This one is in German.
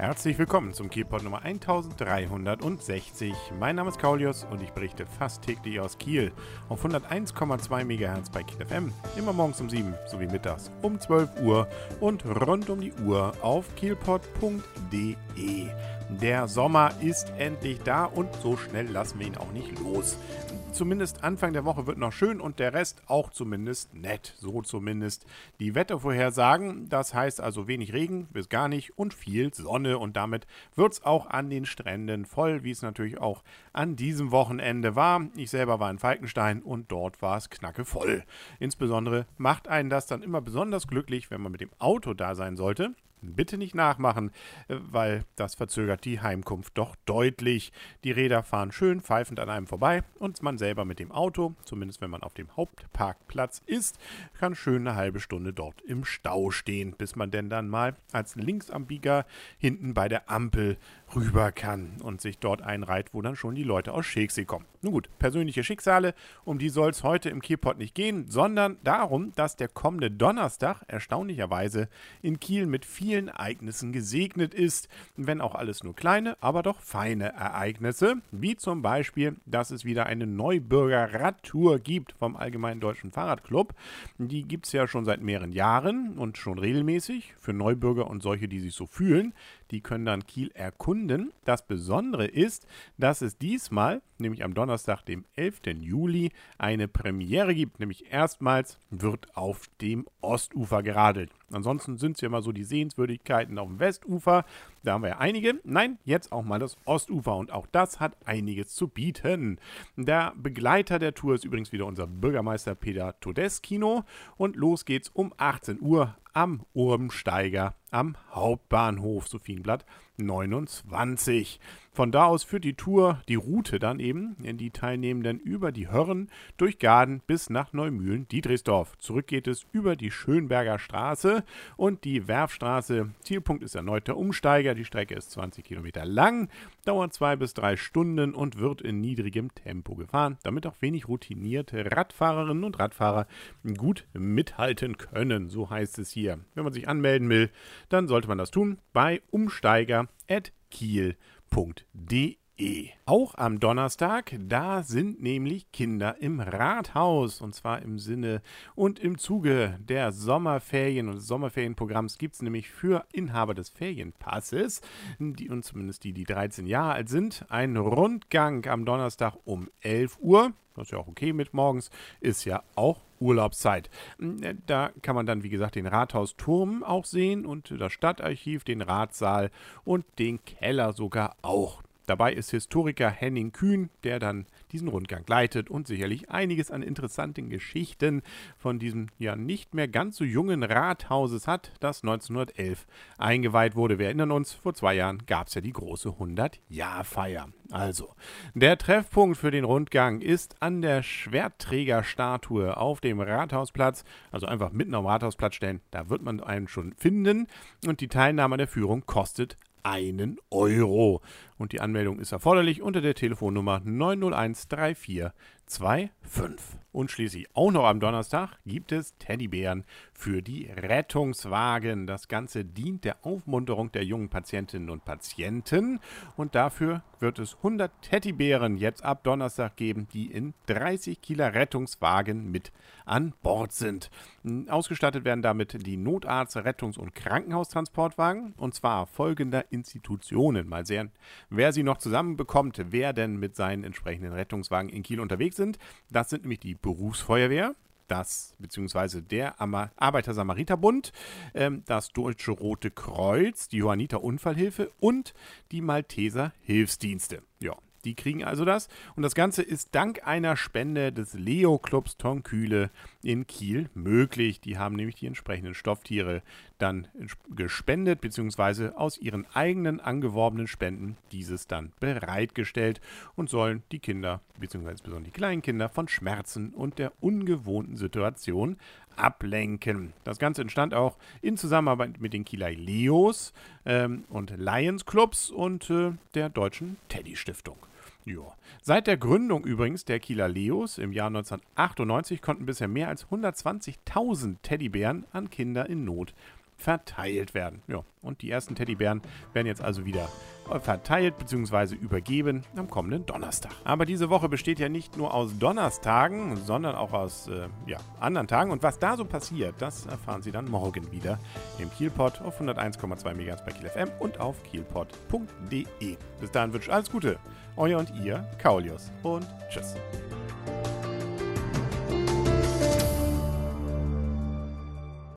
Herzlich willkommen zum Kielpot Nummer 1360. Mein Name ist Kaulius und ich berichte fast täglich aus Kiel auf 101,2 MHz bei Kiel FM, immer morgens um 7 sowie mittags um 12 Uhr und rund um die Uhr auf kielpot.de. Der Sommer ist endlich da und so schnell lassen wir ihn auch nicht los. Zumindest Anfang der Woche wird noch schön und der Rest auch zumindest nett. So zumindest die Wettervorhersagen. Das heißt also wenig Regen bis gar nicht und viel Sonne und damit wird es auch an den Stränden voll, wie es natürlich auch an diesem Wochenende war. Ich selber war in Falkenstein und dort war es knacke voll. Insbesondere macht einen das dann immer besonders glücklich, wenn man mit dem Auto da sein sollte. Bitte nicht nachmachen, äh, weil das verzögert die Heimkunft doch deutlich. Die Räder fahren schön pfeifend an einem vorbei und man selber mit dem Auto, zumindest wenn man auf dem Hauptparkplatz ist, kann schön eine halbe Stunde dort im Stau stehen, bis man denn dann mal als Linksabbieger hinten bei der Ampel rüber kann und sich dort einreiht, wo dann schon die Leute aus Schegsee kommen. Nun gut, persönliche Schicksale, um die soll es heute im Kielpot nicht gehen, sondern darum, dass der kommende Donnerstag erstaunlicherweise in Kiel mit vielen Ereignissen gesegnet ist, wenn auch alles nur kleine, aber doch feine Ereignisse, wie zum Beispiel, dass es wieder eine Neubürger-Radtour gibt vom Allgemeinen Deutschen Fahrradclub. Die gibt es ja schon seit mehreren Jahren und schon regelmäßig für Neubürger und solche, die sich so fühlen. Die können dann Kiel erkunden. Das Besondere ist, dass es diesmal, nämlich am Donnerstag, dem 11. Juli, eine Premiere gibt. Nämlich erstmals wird auf dem Ostufer geradelt. Ansonsten sind es ja immer so die Sehenswürdigkeiten auf dem Westufer. Da haben wir ja einige. Nein, jetzt auch mal das Ostufer. Und auch das hat einiges zu bieten. Der Begleiter der Tour ist übrigens wieder unser Bürgermeister Peter Todeskino. Und los geht's um 18 Uhr am Urbensteiger am Hauptbahnhof Sophienblatt 29. Von da aus führt die Tour, die Route dann eben, in die Teilnehmenden über die Hörren, durch Gaden bis nach Neumühlen-Dietrichsdorf. Zurück geht es über die Schönberger Straße und die Werfstraße. Zielpunkt ist erneut der Umsteiger. Die Strecke ist 20 Kilometer lang, dauert zwei bis drei Stunden und wird in niedrigem Tempo gefahren, damit auch wenig routinierte Radfahrerinnen und Radfahrer gut mithalten können. So heißt es hier. Wenn man sich anmelden will, dann sollte man das tun bei umsteiger.kiel.de. Auch am Donnerstag, da sind nämlich Kinder im Rathaus. Und zwar im Sinne und im Zuge der Sommerferien und des Sommerferienprogramms gibt es nämlich für Inhaber des Ferienpasses, die, und zumindest die, die 13 Jahre alt sind, einen Rundgang am Donnerstag um 11 Uhr. Das ist ja auch okay mit morgens, ist ja auch Urlaubszeit. Da kann man dann, wie gesagt, den Rathausturm auch sehen und das Stadtarchiv, den Ratssaal und den Keller sogar auch. Dabei ist Historiker Henning Kühn, der dann diesen Rundgang leitet und sicherlich einiges an interessanten Geschichten von diesem ja nicht mehr ganz so jungen Rathauses hat, das 1911 eingeweiht wurde. Wir erinnern uns, vor zwei Jahren gab es ja die große 100-Jahr-Feier. Also, der Treffpunkt für den Rundgang ist an der Schwertträgerstatue auf dem Rathausplatz. Also einfach mitten am Rathausplatz stellen, da wird man einen schon finden. Und die Teilnahme an der Führung kostet einen Euro. Und die Anmeldung ist erforderlich unter der Telefonnummer 901 3425. Und schließlich auch noch am Donnerstag gibt es Teddybären für die Rettungswagen. Das Ganze dient der Aufmunterung der jungen Patientinnen und Patienten. Und dafür wird es 100 Teddybären jetzt ab Donnerstag geben, die in 30 Kieler Rettungswagen mit an Bord sind. Ausgestattet werden damit die Notarzt-, Rettungs- und Krankenhaustransportwagen. Und zwar folgender Institutionen. Mal sehen, wer sie noch zusammenbekommt, wer denn mit seinen entsprechenden Rettungswagen in Kiel unterwegs sind. Das sind nämlich die Berufsfeuerwehr, das beziehungsweise der Arbeiter-Samariter-Bund, ähm, das Deutsche Rote Kreuz, die Johanniter Unfallhilfe und die Malteser Hilfsdienste. Ja, die kriegen also das. Und das Ganze ist dank einer Spende des Leo-Clubs Tonkühle in Kiel möglich. Die haben nämlich die entsprechenden Stofftiere dann gespendet, beziehungsweise aus ihren eigenen angeworbenen Spenden dieses dann bereitgestellt und sollen die Kinder, beziehungsweise insbesondere die kleinen Kinder, von Schmerzen und der ungewohnten Situation ablenken. Das Ganze entstand auch in Zusammenarbeit mit den Kieler Leos ähm, und Lions Clubs und äh, der Deutschen Teddy Stiftung. Ja. Seit der Gründung übrigens der Kieler Leos im Jahr 1998 konnten bisher mehr als 120.000 Teddybären an Kinder in Not verteilt werden. Ja, und die ersten Teddybären werden jetzt also wieder verteilt bzw. übergeben am kommenden Donnerstag. Aber diese Woche besteht ja nicht nur aus Donnerstagen, sondern auch aus äh, ja, anderen Tagen. Und was da so passiert, das erfahren Sie dann morgen wieder im Kielpot auf 101,2 MHz bei Kiel FM und auf kielpot.de. Bis dahin wünsche ich alles Gute. Euer und ihr, Kaulius. Und tschüss.